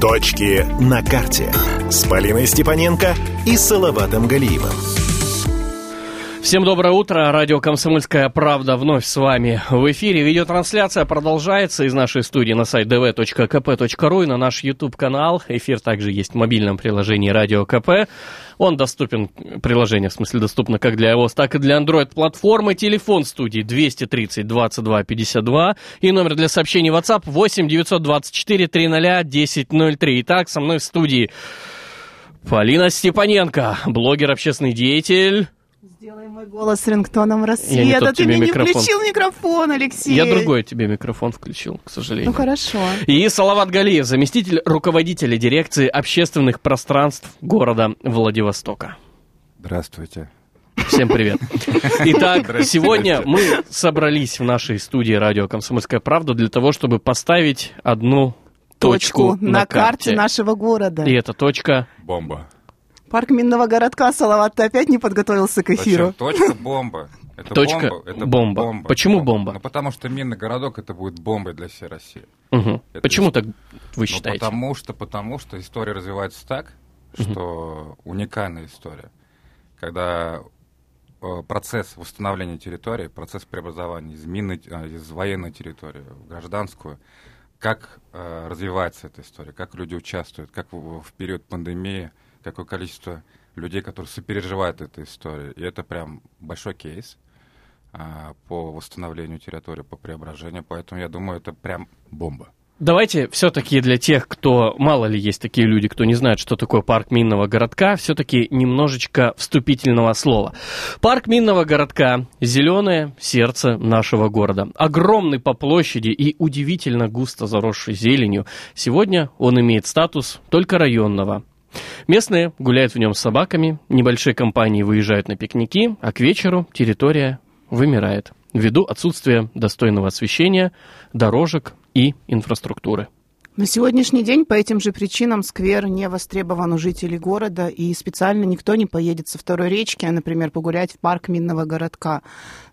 Точки на карте с Полиной Степаненко и Салаватом Галиевым. Всем доброе утро. Радио «Комсомольская правда» вновь с вами в эфире. Видеотрансляция продолжается из нашей студии на сайт dv.kp.ru и на наш YouTube-канал. Эфир также есть в мобильном приложении «Радио КП». Он доступен, приложение в смысле доступно как для iOS, так и для Android-платформы. Телефон студии 230 22 52 и номер для сообщений WhatsApp 8 924 300 1003. Итак, со мной в студии Полина Степаненко, блогер, общественный деятель. Сделай мой голос рингтоном рассвета. Ты мне микрофон. не включил микрофон, Алексей. Я другой тебе микрофон включил, к сожалению. Ну хорошо. И Салават Галиев, заместитель руководителя дирекции общественных пространств города Владивостока. Здравствуйте. Всем привет. Итак, сегодня мы собрались в нашей студии радио «Комсомольская правда» для того, чтобы поставить одну точку, точку на, на карте. карте нашего города. И эта точка... Бомба. Парк минного городка, Салават, ты опять не подготовился к эфиру. Точка бомба. Это Точка бомба. Это бомба. бомба. Почему бомба? Ну, потому что минный городок это будет бомбой для всей России. Угу. Почему так вы ну, считаете? Ну, потому что, потому что история развивается так, что угу. уникальная история. Когда э, процесс восстановления территории, процесс преобразования из, минной, э, из военной территории в гражданскую, как э, развивается эта история, как люди участвуют, как в, в период пандемии – какое количество людей, которые сопереживают этой истории. И это прям большой кейс а, по восстановлению территории, по преображению. Поэтому я думаю, это прям бомба. Давайте все-таки для тех, кто, мало ли есть такие люди, кто не знает, что такое парк минного городка, все-таки немножечко вступительного слова. Парк минного городка – зеленое сердце нашего города. Огромный по площади и удивительно густо заросший зеленью. Сегодня он имеет статус только районного, Местные гуляют в нем с собаками, небольшие компании выезжают на пикники, а к вечеру территория вымирает ввиду отсутствия достойного освещения, дорожек и инфраструктуры. На сегодняшний день по этим же причинам сквер не востребован у жителей города, и специально никто не поедет со второй речки, а, например, погулять в парк Минного городка.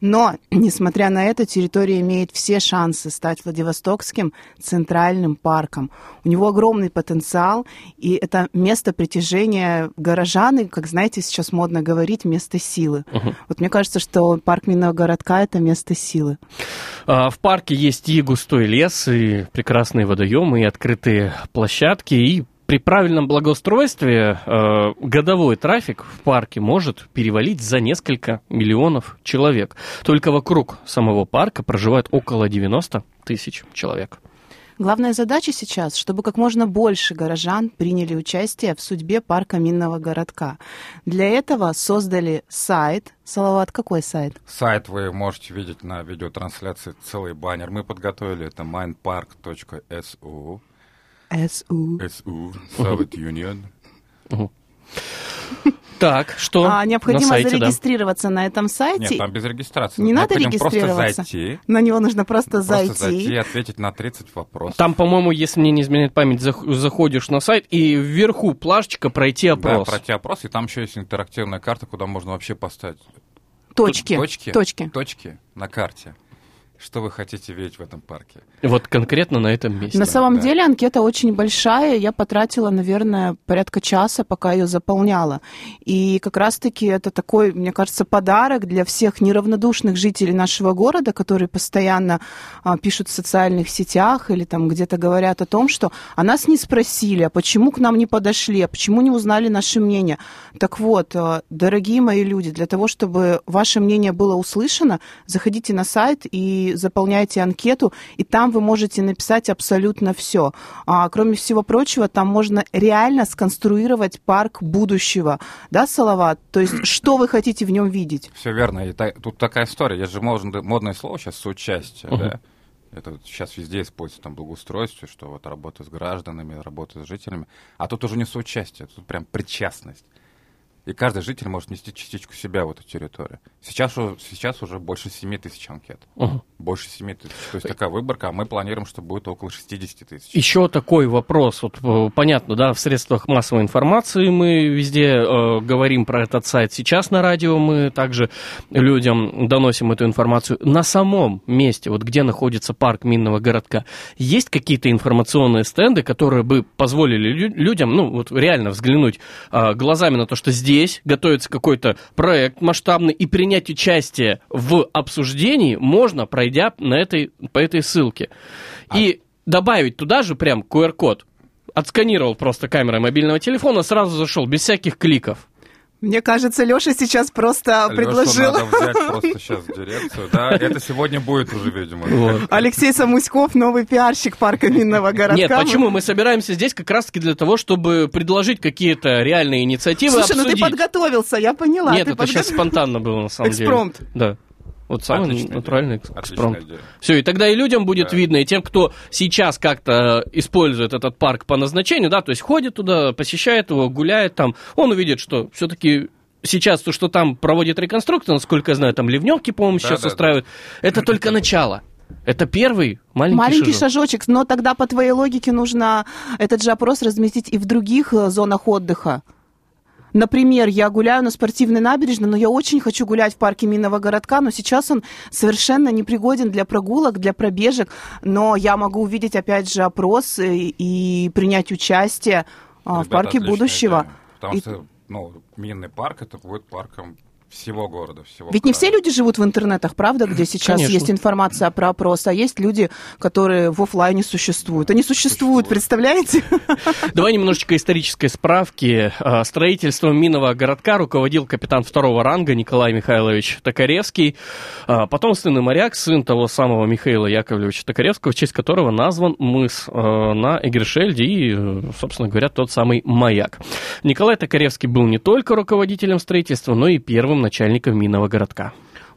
Но, несмотря на это, территория имеет все шансы стать Владивостокским центральным парком. У него огромный потенциал, и это место притяжения горожан, и, как знаете, сейчас модно говорить, место силы. Угу. Вот мне кажется, что парк Минного городка — это место силы. А, в парке есть и густой лес, и прекрасные водоемы, и открытые площадки, и при правильном благоустройстве э, годовой трафик в парке может перевалить за несколько миллионов человек. Только вокруг самого парка проживает около 90 тысяч человек. Главная задача сейчас, чтобы как можно больше горожан приняли участие в судьбе парка Минного городка. Для этого создали сайт. Салават, какой сайт? Сайт вы можете видеть на видеотрансляции, целый баннер. Мы подготовили, это mindpark.su. SU. SU, Soviet Union. Так, что а, Необходимо на сайте, зарегистрироваться да. на этом сайте. Нет, там без регистрации. Не надо регистрироваться. Просто зайти. На него нужно просто, просто зайти. зайти и ответить на 30 вопросов. Там, по-моему, если мне не изменяет память, заходишь на сайт и вверху плашечка пройти опрос. Да, пройти опрос, и там еще есть интерактивная карта, куда можно вообще поставить точки. Точки. Точки. Точки на карте что вы хотите видеть в этом парке. Вот конкретно на этом месте. На самом да. деле анкета очень большая. Я потратила, наверное, порядка часа, пока ее заполняла. И как раз-таки это такой, мне кажется, подарок для всех неравнодушных жителей нашего города, которые постоянно а, пишут в социальных сетях или там где-то говорят о том, что о нас не спросили, а почему к нам не подошли, а почему не узнали наше мнение. Так вот, а, дорогие мои люди, для того, чтобы ваше мнение было услышано, заходите на сайт и заполняете анкету, и там вы можете написать абсолютно все. А, кроме всего прочего, там можно реально сконструировать парк будущего. Да, Салават? То есть, что вы хотите в нем видеть? Все верно. И та, тут такая история. Есть же модное, модное слово сейчас соучастие, uh-huh. да? Это вот сейчас везде используется там благоустройство, что вот работа с гражданами, работа с жителями. А тут уже не соучастие, тут прям причастность. И каждый житель может нести частичку себя в эту территорию. Сейчас, сейчас уже больше 7 тысяч анкет. Угу. больше 7 тысяч. То есть такая выборка, а мы планируем, что будет около 60 тысяч. Еще такой вопрос. Вот, э, понятно, да, в средствах массовой информации мы везде э, говорим про этот сайт. Сейчас на радио мы также людям доносим эту информацию. На самом месте, вот где находится парк Минного городка, есть какие-то информационные стенды, которые бы позволили лю- людям, ну, вот реально взглянуть э, глазами на то, что здесь готовится какой-то проект масштабный, и принять участие в обсуждении можно, пройдя на этой, по этой ссылке. И добавить туда же прям QR-код. Отсканировал просто камерой мобильного телефона, сразу зашел, без всяких кликов. Мне кажется, Леша сейчас просто Лёшу предложил. надо взять просто сейчас в дирекцию, да, это сегодня будет уже, видимо. Вот. Алексей Самуськов, новый пиарщик парка Минного городка. Нет, почему? Мы собираемся здесь как раз-таки для того, чтобы предложить какие-то реальные инициативы, Слушай, ну ты обсудить. подготовился, я поняла. Нет, ты это сейчас подго- спонтанно было, на самом Экспромт. деле. Да. Вот самый Отличная натуральный идея. экспромт. Идея. Все, и тогда и людям будет Да. видно, и тем, кто сейчас как-то использует этот парк по назначению, да, то есть ходит туда, посещает его, гуляет там, он увидит, что все-таки сейчас то, что там проводит реконструкцию, насколько я знаю, там ливневки, по-моему, Да, сейчас да, да. устраивают, это только начало. Это первый маленький, Маленький шажок. шажочек, но тогда по твоей логике нужно этот же опрос разместить и в других э, зонах отдыха. Например, я гуляю на спортивной набережной, но я очень хочу гулять в парке Минного городка, но сейчас он совершенно непригоден для прогулок, для пробежек, но я могу увидеть опять же опрос и, и принять участие а, в Ребята, парке отличная будущего. идея. Потому И- что, ну, минный парк это будет парком всего города, всего Ведь не края. все люди живут в интернетах, правда, где сейчас Конечно. есть информация про опрос, а есть люди, которые в офлайне существуют. Они существуют, Существуют. представляете? Давай немножечко исторической справки. А, Строительством минного городка руководил капитан второго ранга Николай Михайлович Токаревский, а, потомственный моряк, сын того самого Михаила Яковлевича Токаревского, в честь которого назван мыс а, на Эгершельде и, собственно говоря, тот самый маяк. Николай Токаревский был не только руководителем строительства, но и первым начальником минного городка.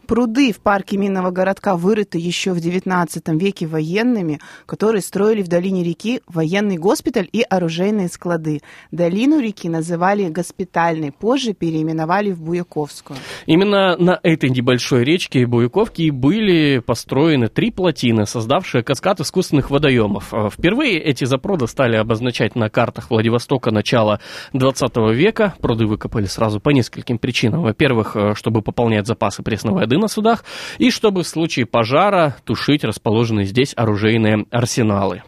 Пруды в парке Минного городка вырыты еще в XIX веке военными, которые строили в долине реки военный госпиталь и оружейные склады. Долину реки называли госпитальной, позже переименовали в Буяковскую. Именно на этой небольшой речке Буяковки и были построены три плотины, создавшие каскад искусственных водоемов. А Впервые эти запруды стали обозначать на картах Владивостока начала 20 века. Пруды выкопали сразу по нескольким причинам. Во-первых, э, чтобы пополнять запасы пресной воды на судах, и чтобы в случае пожара тушить расположенные здесь оружейные арсеналы.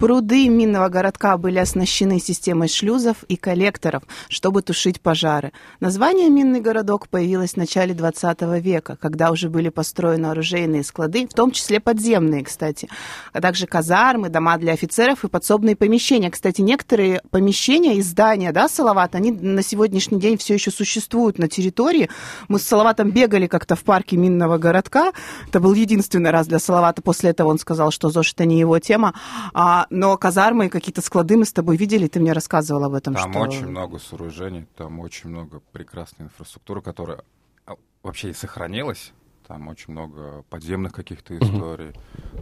Пруды минного городка были оснащены системой шлюзов и коллекторов, чтобы тушить пожары. Название «Минный городок» появилось в начале 20 века, когда уже были построены оружейные склады, в том числе подземные, кстати, а также казармы, дома для офицеров и подсобные помещения. Кстати, некоторые помещения и здания, да, Салават, они на сегодняшний день все еще существуют на территории. Мы с Салаватом бегали как-то в парке Минного городка. Это был единственный раз для Салавата. После этого он сказал, что ЗОЖ это не его тема. А, но казармы и какие-то склады мы с тобой видели, ты мне рассказывал об этом. Там что... очень много сооружений, там очень много прекрасной инфраструктуры, которая а, вообще и сохранилась. Там очень много подземных каких-то историй.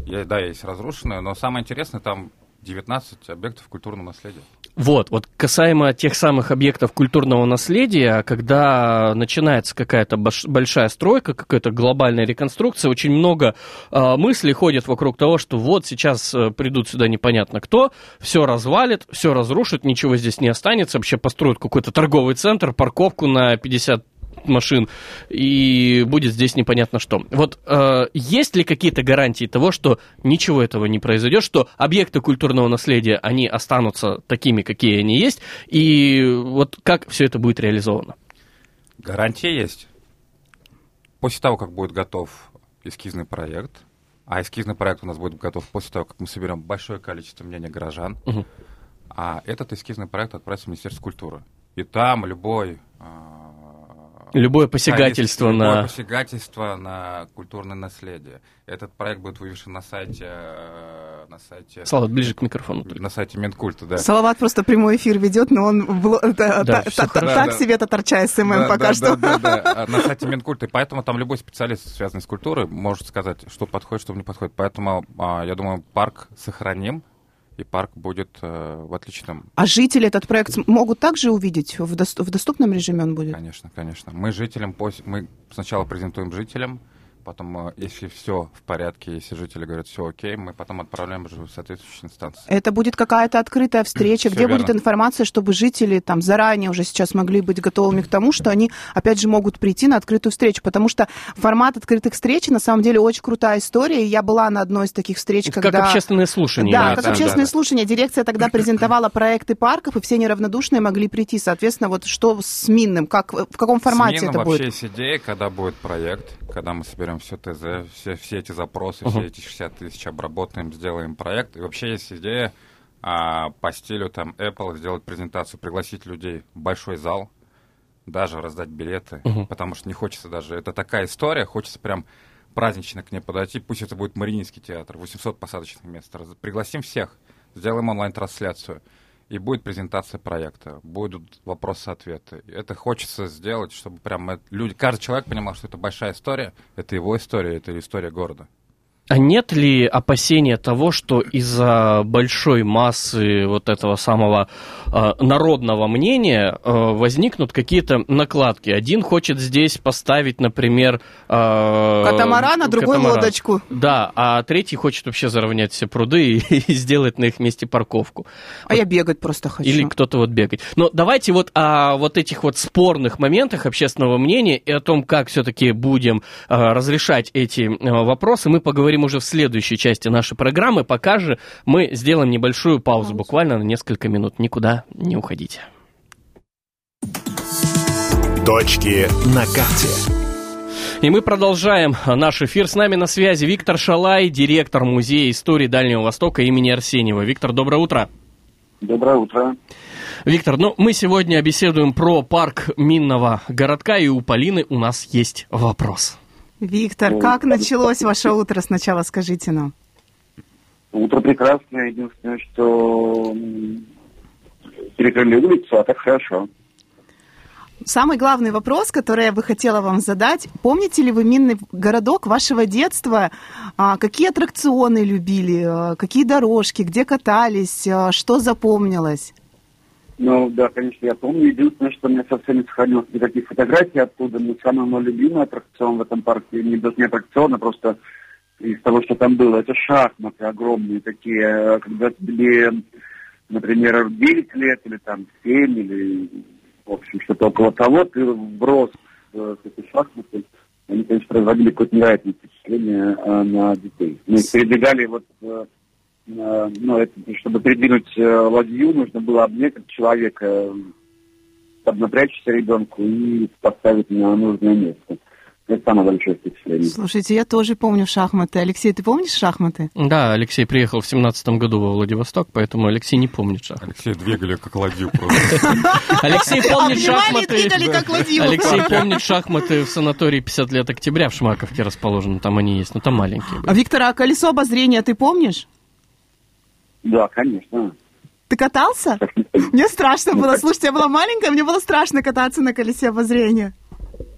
Я- да, есть разрушенные, но самое интересное, там 19 объектов культурного наследия. Вот, вот касаемо тех самых объектов культурного наследия, когда начинается какая-то большая стройка, какая-то глобальная реконструкция, очень много а, мыслей ходит вокруг того, что вот сейчас э, придут сюда непонятно кто, все развалит, все разрушит, ничего здесь не останется, вообще построят какой-то торговый центр, парковку на 50 машин, и будет здесь непонятно что. Вот э, есть ли какие-то гарантии того, что ничего этого не произойдет, что объекты культурного наследия, они останутся такими, какие они есть, и вот как все это будет реализовано? Гарантия есть. После того, как будет готов эскизный проект, а эскизный проект у нас будет готов после того, как мы соберем большое количество мнений горожан, Мгм. а этот эскизный проект отправится в Министерство культуры. И там любой... а, Любое посягательство любое на... посягательство на культурное наследие. Этот проект будет вывешен на сайте... э, На сайте... Слава, ближе к микрофону. только. На сайте Минкульта, да. Салават просто прямой эфир ведет, но он в бло- та- Да, та- та- так Да, себе татарча СММ Да, пока да, что. Да, да, да, на сайте Минкульта. И поэтому там любой специалист, связанный с культурой, может сказать, что подходит, что не подходит. Поэтому, а, я думаю, парк сохраним, и парк будет э, в отличном... А жители этот проект могут также увидеть? В, дос- в доступном режиме он будет? Конечно, конечно. Мы жителям, пос- мы сначала презентуем жителям, Потом, э, если все в порядке, если жители говорят, все окей, мы потом отправляем уже в соответствующие инстанции. Это будет какая-то открытая встреча, где верно. будет информация, чтобы жители там заранее уже сейчас могли быть готовыми к тому, что они, опять же, могут прийти на открытую встречу, потому что формат открытых встреч, на самом деле, очень крутая история, и я была на одной из таких встреч, когда... Как общественное слушание. Да, как виду. общественное да. слушание. Дирекция тогда презентовала проекты парков, и все неравнодушные могли прийти. Соответственно, вот что с Минным, как, в каком формате это вообще будет? есть идея, когда будет проект, когда мы соберем все ТЗ, все, все эти запросы, Мгм. все эти 60 тысяч обработаем, сделаем проект. И вообще есть идея а, по стилю там Apple сделать презентацию, пригласить людей в большой зал, даже раздать билеты, Мгм. потому что не хочется даже... Это такая история, хочется прям празднично к ней подойти. Пусть это будет Мариинский театр, 800 посадочных мест. Раз- Пригласим всех, сделаем онлайн-трансляцию. И будет презентация проекта, будут вопросы-ответы. Это хочется сделать, чтобы прям люди, каждый человек понимал, что это большая история, это его история, это история города. А нет ли опасения того, что из-за большой массы вот этого самого э, народного мнения э, возникнут какие-то накладки? Один хочет здесь поставить, например... э, Катамаран, а другой катамаран. лодочку. Да, а третий хочет вообще заровнять все пруды и, и сделать на их месте парковку. А я бегать просто хочу. Или кто-то вот бегать. Но давайте вот о вот этих вот спорных моментах общественного мнения и о том, как все-таки будем э, разрешать эти э, вопросы, мы поговорим уже в следующей части нашей программы. Пока же мы сделаем небольшую паузу, буквально на несколько минут. Никуда не уходите. Точки на карте. И мы продолжаем наш эфир. С нами на связи Виктор Шалай, директор Музея истории Дальнего Востока имени Арсеньева. Виктор, доброе утро. Доброе утро. Виктор, ну мы сегодня беседуем про парк Минного городка, и у Полины у нас есть вопрос. Виктор, Ну, как началось ваше утро? Сначала скажите нам. Утро прекрасное. Единственное, что перекрыли улицу, а так хорошо. Самый главный вопрос, который я бы хотела вам задать. Помните ли вы минный городок вашего детства? А, Какие аттракционы любили? А, Какие дорожки? Где катались? А, Что запомнилось? Ну, да, конечно, я помню. Единственное, что у меня совсем не сохранилось никаких фотографий оттуда. Но самый мой любимый аттракцион в этом парке, не, даже не аттракцион, а просто из того, что там было, это шахматы огромные такие. э, Когда тебе, например, 9 лет или там 7 или, в общем, что-то около того, ты врос в эти шахматы. Они, конечно, производили какое-то невероятное впечатление э, на детей. Мы передвигали вот э, э, ну, это, чтобы передвинуть э, ладью, нужно было обнять человека, поднапрячься ребенку и поставить на нужное место. Это самое большое впечатление. Слушайте, я тоже помню шахматы. Алексей, ты помнишь шахматы? Да, Алексей приехал в семнадцатом году во Владивосток, поэтому Алексей не помнит шахматы. Алексей двигали как ладью просто. Алексей помнит шахматы. Алексей помнит шахматы в санатории 50 лет октября в Шмаковке расположены. Там они есть, но там маленькие. А были. Виктор, а колесо обозрения ты помнишь? Да, конечно. Ты катался? Мне страшно было. Слушайте, я была маленькая, мне было страшно кататься на колесе обозрения.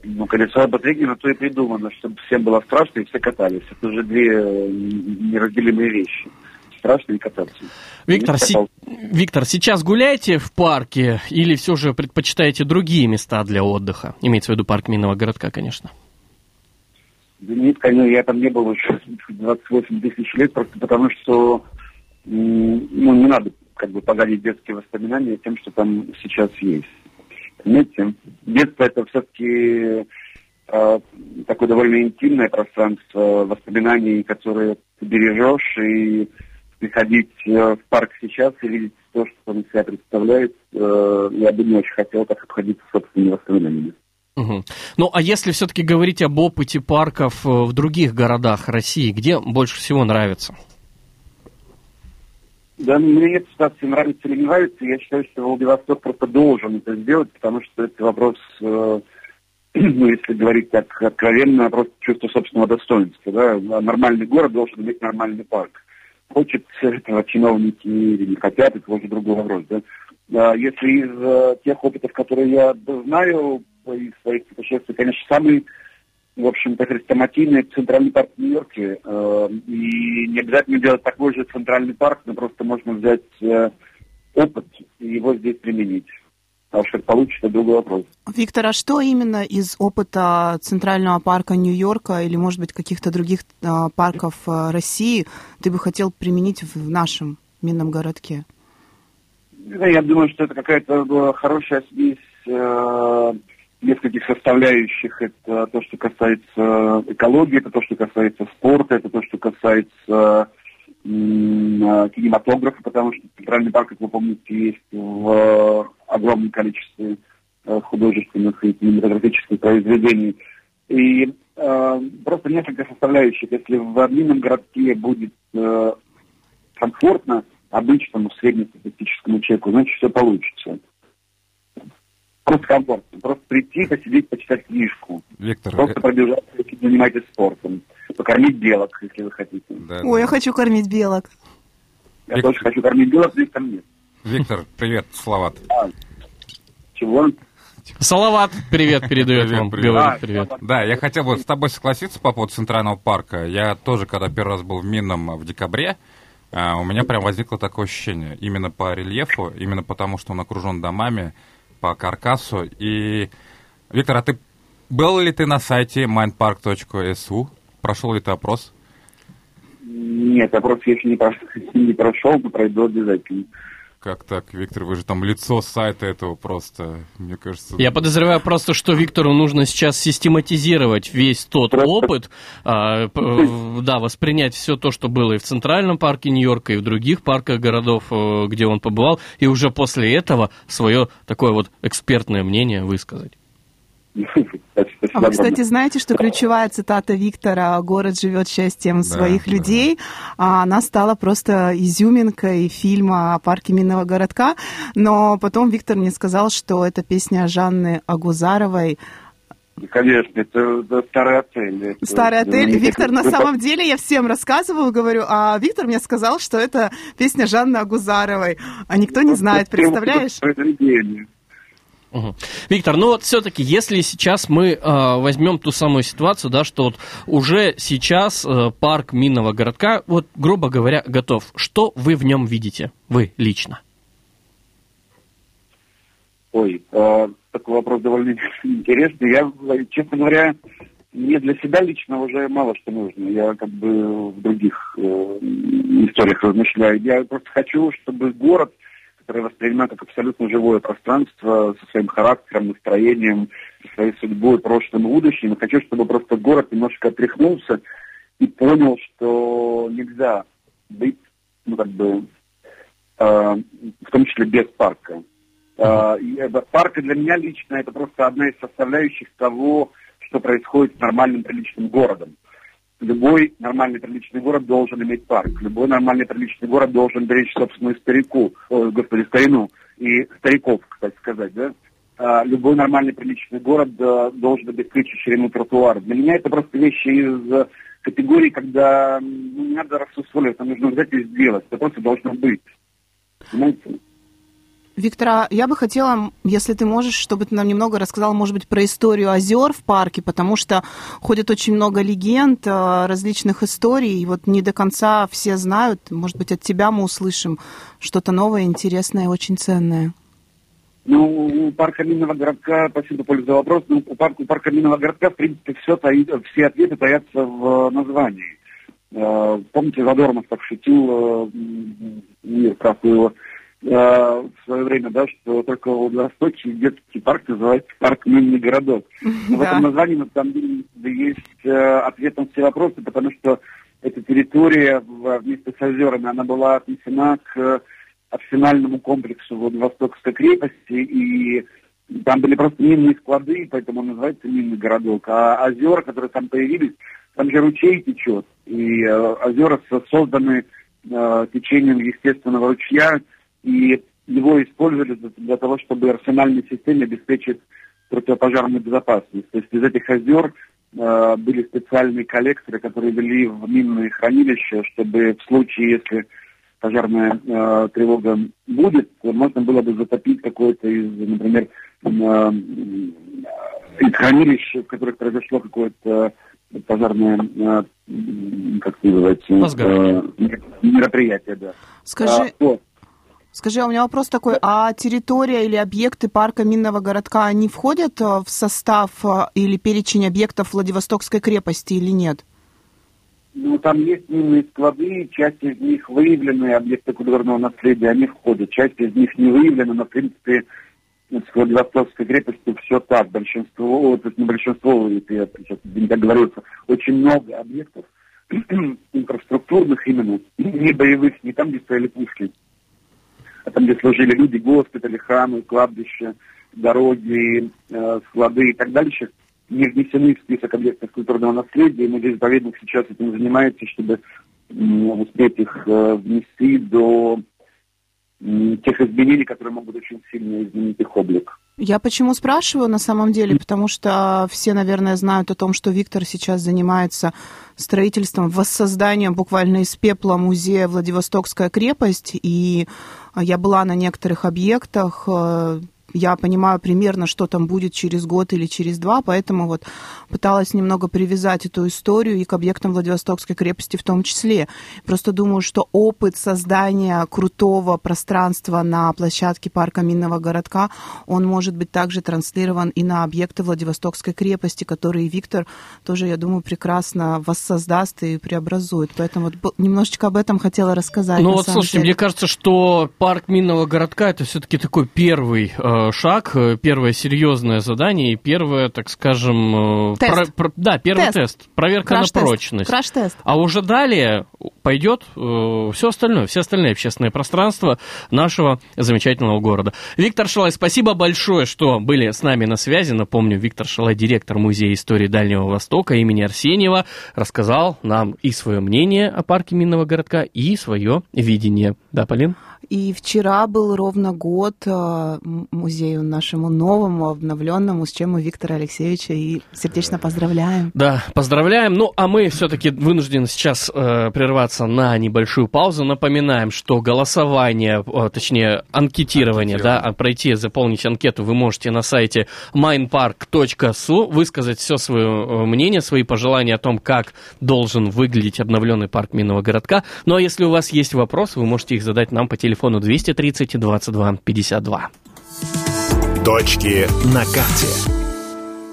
Ну, колесо обозрения на то и придумано, чтобы всем было страшно и все катались. Это уже две э, неразделимые вещи. Страшно и кататься. Виктор, катался. Виктор, сейчас гуляете в парке или все же предпочитаете другие места для отдыха? Имеется в виду парк Минного городка, конечно. Да нет, конечно, я там не был еще 28 тысяч лет, просто потому что ну, не надо как бы погадить детские воспоминания тем, что там сейчас есть. Понимаете, детство это все-таки такое довольно интимное пространство воспоминаний, которые ты бережешь, и приходить э, в парк сейчас и видеть то, что он из себя представляет, э, я бы не очень хотел так обходиться собственными воспоминаниями. Мгм. Ну, а если все-таки говорить об опыте парков э, в других городах России, где больше всего нравится? Да, мне нет ситуации, нравится или не нравится. Я считаю, что Владивосток просто должен это сделать, потому что это вопрос, э, ну, если говорить так откровенно, просто чувство собственного достоинства. Да? Нормальный город должен иметь нормальный парк. Хочет этого чиновники или не хотят, это уже другой вопрос. Да? А если из э, тех опытов, которые я знаю из своих путешествий, конечно, самый в общем-то, хрестоматийный центральный парк в Нью-Йорке. Э, и не обязательно делать такой же центральный парк, но просто можно взять э, опыт и его здесь применить. А как получится, другой вопрос. Виктор, а что именно из опыта Центрального парка Нью-Йорка или, может быть, каких-то других а, парков России ты бы хотел применить в нашем минном городке? Я думаю, что это какая-то хорошая смесь э, нескольких составляющих. Это то, что касается экологии, это то, что касается спорта, это то, что касается кинематографа, потому что Центральный парк, как вы помните, есть в огромном количестве э, художественных и кинематографических произведений. И э, просто несколько составляющих. Если в одном городке будет э, комфортно обычному среднестатистическому человеку, значит, все получится. Просто комфортно. Просто прийти, посидеть, почитать книжку. Виктор, просто э... пробежать, если занимаетесь спортом. Покормить белок, если вы хотите. Да, Ой, да. я хочу кормить белок. Я Виктор... тоже хочу кормить белок, но их там нет. Виктор, привет, Салават. А, чего? Салават, привет, передает привет, вам. Привет. А, привет. Да, я хотел бы с тобой согласиться по поводу Центрального парка. Я тоже, когда первый раз был в Минном в декабре, а, у меня прям возникло такое ощущение. Именно по рельефу, именно потому, что он окружен домами, по каркасу. И, Виктор, а ты был ли ты на сайте mindpark.su? Прошел ли ты опрос? Нет, опрос еще не прошел, не прошел но пройду обязательно. Как так, Виктор? Вы же там лицо сайта этого просто, мне кажется... Я подозреваю просто, что Виктору нужно сейчас систематизировать весь тот просто... опыт, а, да, воспринять все то, что было и в Центральном парке Нью-Йорка, и в других парках городов, э, где он побывал, и уже после этого свое такое вот экспертное мнение высказать. А вы, кстати, знаете, что ключевая цитата Виктора «Город живет счастьем своих да. людей», а она стала просто изюминкой фильма о парке Минного городка, но потом Виктор мне сказал, что это песня Жанны Агузаровой Конечно, это, это старый отель. Это, старый отель. Виктор, на самом деле я всем рассказываю, говорю, а Виктор мне сказал, что это песня Жанны Агузаровой, а никто не знает, представляешь? Виктор, ну вот все-таки, если сейчас мы э, возьмем ту самую ситуацию, да, что вот уже сейчас э, парк минного городка, вот грубо говоря, готов, что вы в нем видите, вы лично? Ой, э, такой вопрос довольно интересный. Я, честно говоря, мне для себя лично уже мало что нужно. Я как бы в других э, историях размышляю. Я просто хочу, чтобы город которое воспринимаю как абсолютно живое пространство со своим характером, настроением, со своей судьбой, прошлым и будущим. И хочу, чтобы просто город немножко отряхнулся и понял, что нельзя быть, ну, как бы, э, в том числе без парка. Э, это, парк для меня лично это просто одна из составляющих того, что происходит с нормальным приличным городом. Любой нормальный приличный город должен иметь парк. Любой нормальный приличный город должен беречь собственную старику, о, господи, старину и стариков, кстати сказать, да? А, любой нормальный приличный город а, должен обеспечить ширину тротуара. Для меня это просто вещи из категории, когда ну, не надо рассусоливать, это нужно взять и сделать. Это просто должно быть. Понимаете? Виктора, я бы хотела, если ты можешь, чтобы ты нам немного рассказал, может быть, про историю озер в парке, потому что ходит очень много легенд, э, различных историй, и вот не до конца все знают. Может быть, от тебя мы услышим что-то новое, интересное, очень ценное. Ну, у парка Минного городка, спасибо, Поле, за вопрос. Ну, у парка, у парка Минного городка, в принципе, все, таит, все ответы таятся в названии. Э, помните, Задорнов так шутил, э, мир прав его Э, в свое время, да, что только в Владивостоке детский парк называется парк Минный городок. Но в этом названии на самом деле есть э, ответ на все вопросы, потому что эта территория вместе с озерами, она была отнесена к арсенальному комплексу Владивостокской крепости, и там были просто минные склады, поэтому он называется минный городок. А озера, которые там появились, там же ручей течет, и э, озера созданы э, течением естественного ручья, и его использовали для того, чтобы арсенальной системе обеспечить противопожарную безопасность. То есть из этих озер э, были специальные коллекторы, которые вели в минные хранилища, чтобы в случае, если пожарная э, тревога будет, можно было бы затопить какое-то из, например, э, из хранилищ, в которых произошло какое-то пожарное, э, как называется, э, мероприятие, да. Скажи, а, вот. Скажи, а у меня вопрос такой, а территория или объекты парка Минного городка, они входят в состав или перечень объектов Владивостокской крепости или нет? Ну, там есть минные склады, часть из них выявлены, объекты культурного наследия, они входят. Часть из них не выявлена, но, в принципе, с Владивостокской крепостью все так. Большинство, то есть не большинство, я сейчас не договорился, очень много объектов инфраструктурных именно, не боевых, не там, где стояли пушки, там, где служили люди, госпитали, храмы, кладбища, дороги, э, склады и так дальше – не внесены в список объектов культурного наследия, и музей заповедник сейчас этим занимается, чтобы успеть их э, внести до тех изменений, которые могут очень сильно изменить их облик. Я почему спрашиваю на самом деле, потому что все, наверное, знают о том, что Виктор сейчас занимается строительством, воссозданием буквально из пепла музея Владивостокская крепость, и я была на некоторых объектах, э, я понимаю примерно, что там будет через год или через два, поэтому вот пыталась немного привязать эту историю и к объектам Владивостокской крепости в том числе. Просто думаю, что опыт создания крутого пространства на площадке парка Минного городка, он может быть также транслирован и на объекты Владивостокской крепости, которые Виктор тоже, я думаю, прекрасно воссоздаст и преобразует. Поэтому вот немножечко об этом хотела рассказать. Ну вот, слушайте, деле. мне кажется, что парк Минного городка это все-таки такой первый э, шаг, э, первое серьезное задание и первое, так скажем... Э, тест. Про, про, да, первый тест. тест. Проверка Краш на прочность. Краш-тест. А уже далее пойдет э, все остальное, все остальные общественные пространства нашего замечательного города. Виктор Шалай, спасибо большое, что были с нами на связи. Напомню, Виктор Шалай, директор Музея истории Дальнего Востока имени Арсеньева, рассказал нам и свое мнение о парке Минного городка, и свое видение. Да, Полин? И вчера был ровно год э, музею нашему новому, обновленному, с чем мы Виктора Алексеевича и сердечно поздравляем. Да, поздравляем. Ну, а мы все-таки вынуждены сейчас э, прерваться на небольшую паузу. Напоминаем, что голосование, э, точнее, анкетирование, да, а пройти, заполнить анкету вы можете на сайте minepark.su, высказать все свое э, мнение, свои пожелания о том, как должен выглядеть обновленный парк Минного городка. Ну, а если у вас есть вопросы, вы можете их задать нам по телефону телефону 230 22 52. Точки на карте.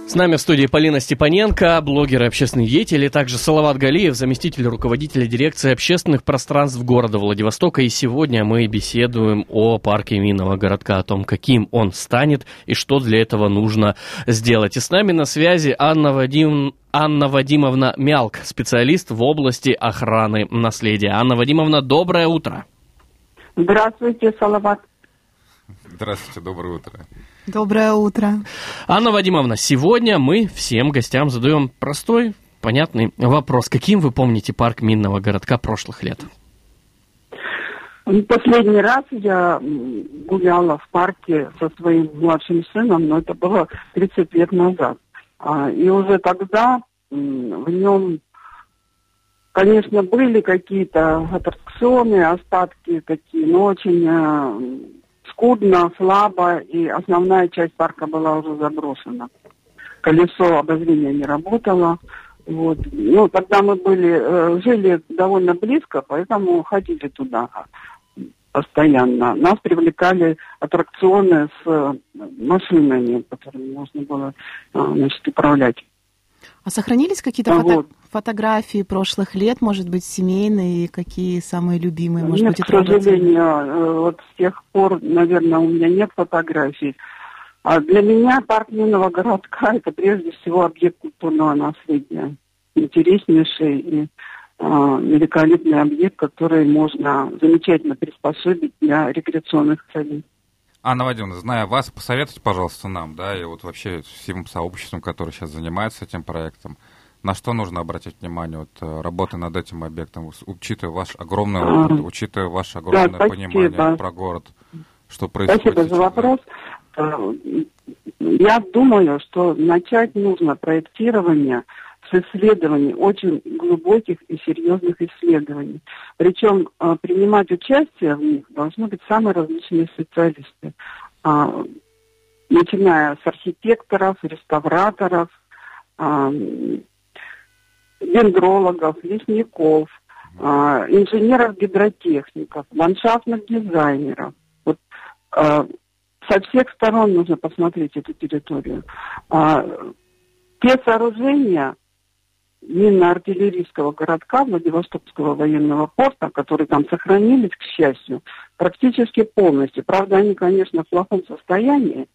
С нами в студии Полина Степаненко, блогер и общественный деятель, и также Салават Галиев, заместитель руководителя дирекции общественных пространств города Владивостока. И сегодня мы беседуем о парке Минного городка, о том, каким он станет и что для этого нужно сделать. И с нами на связи Анна Вадим... Анна Вадимовна Мялк, специалист в области охраны наследия. Анна Вадимовна, доброе утро. Здравствуйте, Салават. Здравствуйте, доброе утро. Доброе утро. Анна Вадимовна, сегодня мы всем гостям задаем простой, понятный вопрос. Каким вы помните парк Минного городка прошлых лет? Последний раз я гуляла в парке со своим младшим сыном, но это было 30 лет назад. А, и уже тогда в нем Конечно, были какие-то аттракционы, остатки такие, но очень э, скудно, слабо, и основная часть парка была уже заброшена. Колесо обозрения не работало. Вот. Ну, тогда мы были, э, жили довольно близко, поэтому ходили туда постоянно. Нас привлекали аттракционы с э, машинами, которыми можно было значит, управлять. А сохранились какие-то а фото- вот. фотографии прошлых лет, может быть, семейные, какие самые любимые, может нет, быть, к сожалению, э, вот с тех пор, наверное, у меня нет фотографий. А для меня парк Минного городка это прежде всего объект культурного наследия. Интереснейший и а, великолепный объект, который можно замечательно приспособить для рекреационных целей. Анна Вадимовна, зная вас, посоветуйте, пожалуйста, нам, да, и вот вообще всем сообществом, которое сейчас занимается этим проектом, на что нужно обратить внимание вот, э, работы над этим объектом, учитывая ваш огромный опыт, учитывая ваше огромное да, понимание про город, что происходит? Спасибо за вопрос. Э, я думаю, что начать нужно проектирование с исследований, очень глубоких и серьезных исследований. Причем а, принимать участие в них должны быть самые различные специалисты, а, начиная с архитекторов, реставраторов, а, дендрологов, лесников, инженеров-гидротехников, ландшафтных дизайнеров. со всех сторон нужно посмотреть эту территорию. Те сооружения, минно-артиллерийского городка Владивостокского военного порта, которые там сохранились, к счастью, практически полностью. Правда, они, конечно, в плохом состоянии,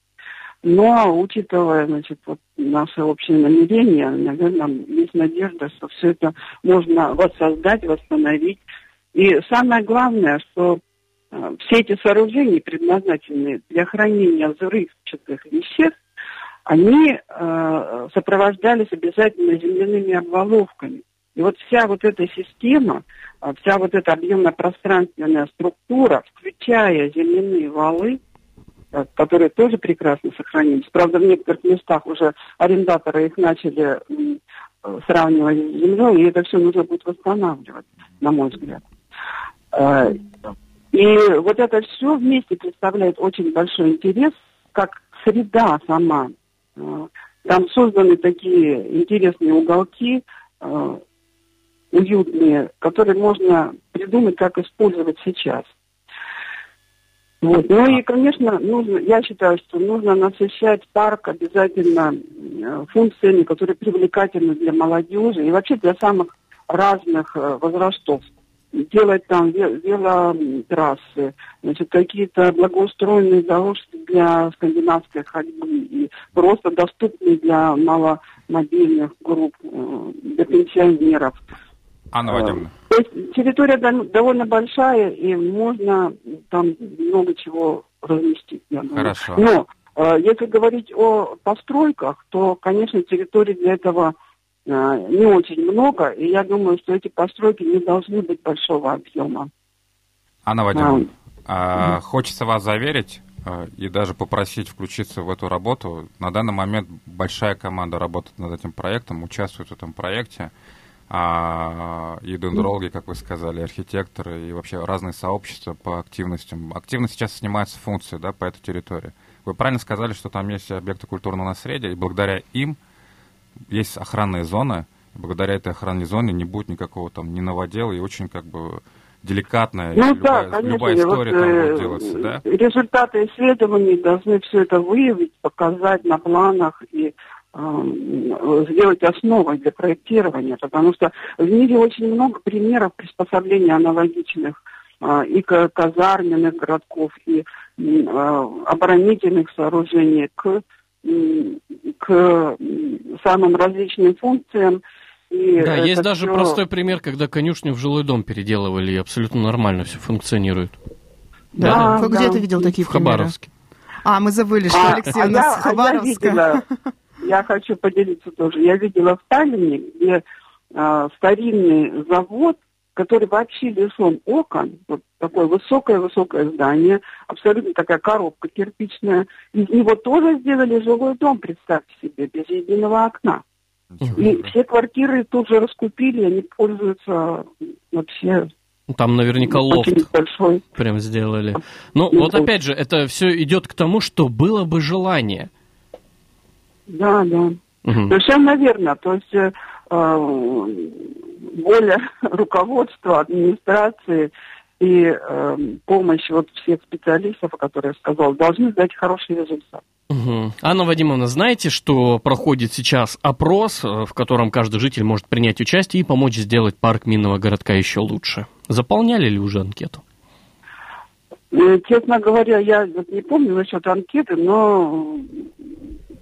но учитывая, значит, вот наше общее намерение, наверное, есть надежда, что все это можно воссоздать, восстановить. И самое главное, что э, все эти сооружения предназначены для хранения взрывчатых веществ, они э, сопровождались обязательно земляными обваловками. И вот вся вот эта система, э, вся вот эта объемно-пространственная структура, включая земляные валы, э, которые тоже прекрасно сохранились. Правда, в некоторых местах уже арендаторы их начали э, сравнивать с землей, и это все нужно будет восстанавливать, на мой взгляд. И вот это все вместе представляет очень большой интерес, как среда сама там созданы такие интересные уголки, э, уютные, которые можно придумать, как использовать сейчас. Вот. Ну и, конечно, нужно, я считаю, что нужно насыщать парк обязательно э, функциями, которые привлекательны для молодежи и вообще для самых разных возрастов делать там велотрассы, значит, какие-то благоустроенные дорожки для скандинавской ходьбы и просто доступные для маломобильных групп, э, для пенсионеров. Анна э, Вадимовна. То есть территория довольно большая, и можно там много чего разместить. Хорошо. Но э, если говорить о постройках, то, конечно, территории для этого не очень много, и я думаю, что эти постройки не должны быть большого объема. Анна Вадимовна, а, а, хочется вас заверить а, и даже попросить включиться в эту работу. На данный момент большая команда работает над этим проектом, участвует в этом проекте. А, и дендрологи, как вы сказали, архитекторы и вообще разные сообщества по активностям. Активно сейчас снимаются функции да, по этой территории. Вы правильно сказали, что там есть объекты культурного наследия, и благодаря им – есть охранная зона, благодаря этой охранной зоне не будет никакого там ни новодела, и очень как бы деликатная ну, любая, да, конечно, любая история вот, там будет э, делаться, да? Результаты исследований должны все это выявить, показать на планах и э, сделать основой для проектирования, потому что в мире очень много примеров приспособления аналогичных э, и казарменных городков, и э, оборонительных сооружений к к самым различным функциям. И да, есть даже все... простой пример, когда конюшню в жилой дом переделывали, и абсолютно нормально все функционирует. Да, да. Где ты видел такие в примеры? Хабаровске. А, мы забыли, что а, Алексей а у нас я, Хабаровска. А я, видела, я хочу поделиться тоже. Я видела в Таллине, где а, старинный завод который вообще лишен окон, вот такое высокое-высокое здание, абсолютно такая коробка кирпичная. Из него тоже сделали жилой дом, представьте себе, без единого окна. И все квартиры тут же раскупили, они пользуются вообще там наверняка лофт большой. прям сделали. Но ну, вот опять же, это все идет к тому, что было бы желание. Да, да. Угу. Совершенно верно. То есть э, воля руководства, администрации и э, помощь вот всех специалистов, о которых я сказал, должны дать хороший результат. Угу. Анна Вадимовна, знаете, что проходит сейчас опрос, э, в котором каждый житель может принять участие и помочь сделать парк минного городка еще лучше? Заполняли ли уже анкету? Честно говоря, я не помню насчет анкеты, но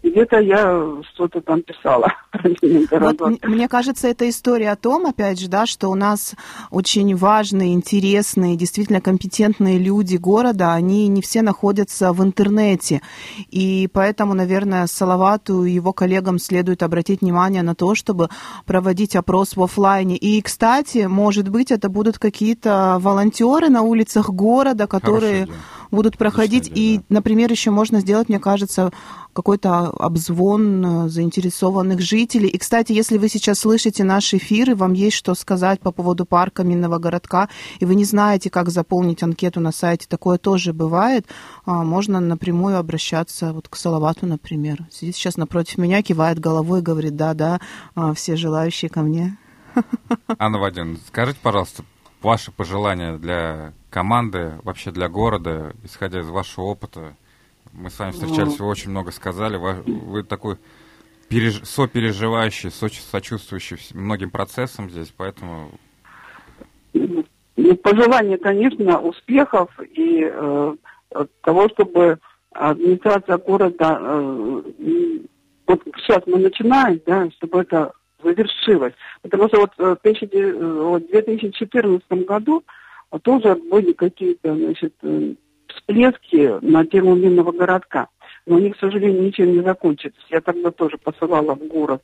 где-то я что-то там писала. Вот, мне кажется, это история о том, опять же, да, что у нас очень важные, интересные, действительно компетентные люди города, они не все находятся в интернете. И поэтому, наверное, Салавату и его коллегам следует обратить внимание на то, чтобы проводить опрос в офлайне. И, кстати, может быть, это будут какие-то волонтеры на улицах города, которые будут проходить. И, например, еще можно сделать, мне кажется, какой-то обзвон э, заинтересованных жителей. И, кстати, если вы сейчас слышите наш эфир, и вам есть что сказать по поводу парка Минного городка, и вы не знаете, как заполнить анкету на сайте, такое тоже бывает, а, можно напрямую обращаться вот к Салавату, например. Сидит сейчас напротив меня, кивает головой, говорит, да-да, а, все желающие ко мне. Анна Вадимовна, скажите, пожалуйста, ваши пожелания для команды, вообще для города, исходя из вашего опыта. Мы с вами встречались, вы очень много сказали. Вы, такой переж... сопереживающий, со... сочувствующий многим процессам здесь, поэтому... Ну, пожелания, конечно, успехов и э, того, чтобы администрация города, э, вот сейчас мы начинаем, да, чтобы это завершилось. Потому что вот в 2014 году тоже были какие-то, значит, э, всплески на тему минного городка. Но они, к сожалению, ничем не закончились. Я тогда тоже посылала в город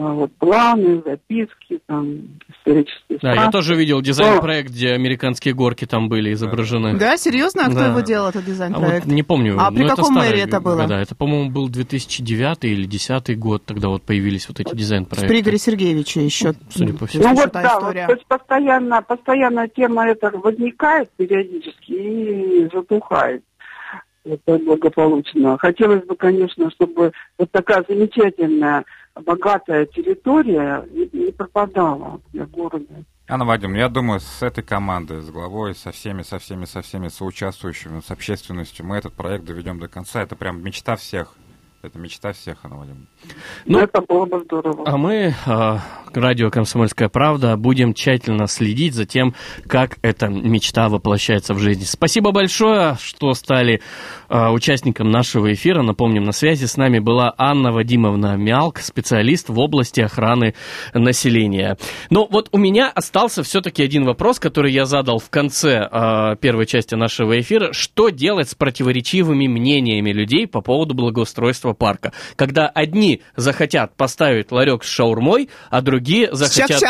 вот планы, записки, там, исторические Да, я тоже видел дизайн-проект, где американские горки там были изображены. Да, серьезно? А кто да. его делал, этот дизайн-проект? А вот не помню. А при каком мэре это было? Да, это, по-моему, был 2009 или 2010 год, тогда вот появились вот эти дизайн-проекты. При Игоре Сергеевиче еще, судя по всему. Ну вот, да, история. вот, то есть постоянно, постоянно тема эта возникает периодически и затухает это благополучно. Хотелось бы, конечно, чтобы вот такая замечательная богатая территория не пропадала для города. Анна Вадим, я думаю, с этой командой, с главой, со всеми, со всеми, со всеми соучаствующими, с общественностью мы этот проект доведем до конца. Это прям мечта всех. Это мечта всех, Анна Вадимовна. Ну, это было бы здорово. А мы, а, радио «Комсомольская правда», будем тщательно следить за тем, как эта мечта воплощается в жизни. Спасибо большое, что стали а, участником нашего эфира. Напомним, на связи с нами была Анна Вадимовна Мялк, специалист в области охраны населения. Но вот у меня остался все-таки один вопрос, который я задал в конце а, первой части нашего эфира. Что делать с противоречивыми мнениями людей по поводу благоустройства Центрального парка, когда одни захотят поставить ларек с шаурмой, а другие захотят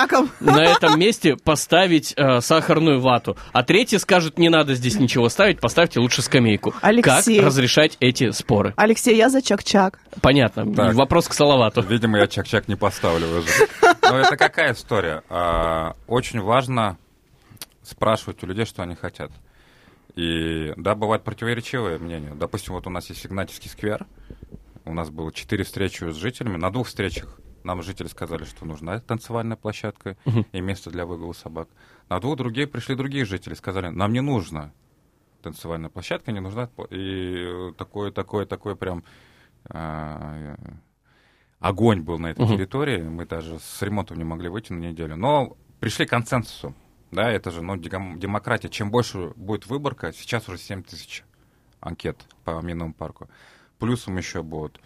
на этом месте поставить э, сахарную вату, а третьи скажут, не надо здесь ничего ставить, поставьте лучше скамейку. Алексей. Как разрешать эти споры? Алексей, я за чак-чак. Понятно. Так. Вопрос к Салавату. Видимо, я чак-чак не поставлю уже. Но это какая история? А, очень важно спрашивать у людей, что они хотят. И да, бывают противоречивые мнения. Допустим, вот у нас есть Игнатьевский сквер, у нас было четыре встречи с жителями. На двух встречах нам жители сказали, что нужна танцевальная площадка uh-huh. и место для выгула собак. На двух другие пришли другие жители, сказали, нам не нужно танцевальная площадка, не нужна. И такое, такое, такое прям а, огонь был на этой uh-huh. территории. Мы даже с ремонтом не могли выйти на неделю. Но пришли к консенсусу. Да, это же ну, демократия. Чем больше будет выборка, сейчас уже 7 тысяч анкет по минному парку плюсом еще будут.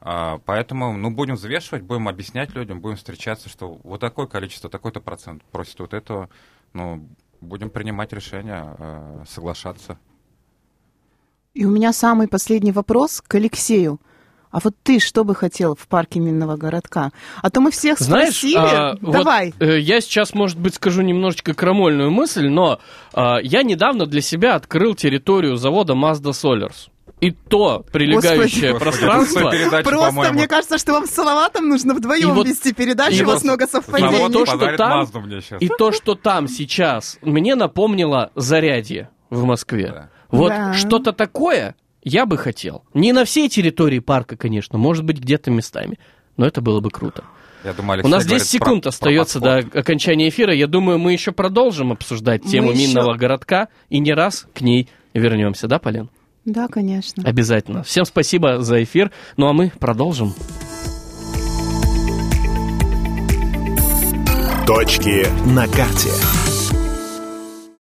А, поэтому, ну, будем взвешивать, будем объяснять людям, будем встречаться, что вот такое количество, такой-то процент просит вот этого, ну, будем принимать решения, а, соглашаться. И у меня самый последний вопрос к Алексею. А вот ты что бы хотел в парке Минного городка? А то мы всех Знаешь, спросили. А, Давай. Вот, э, я сейчас, может быть, скажу немножечко крамольную мысль, но а, я недавно для себя открыл территорию завода Mazda Solars и то прилегающее Господи. пространство. Просто мне кажется, что вам с Салаватом нужно вдвоем вот, вести передачу, у вас много совпадений. И то, что там, и то, что там сейчас, мне напомнило зарядье в Москве. Да. Вот да. что-то такое я бы хотел. Не на всей территории парка, конечно, может быть, где-то местами. Но это было бы круто. Я думаю, У нас 10 секунд про, остается про до окончания эфира. Я думаю, мы еще продолжим обсуждать тему мы минного еще... городка и не раз к ней вернемся, да, Полин? Да, конечно. Обязательно. Всем спасибо за эфир. Ну а мы продолжим. Точки на карте.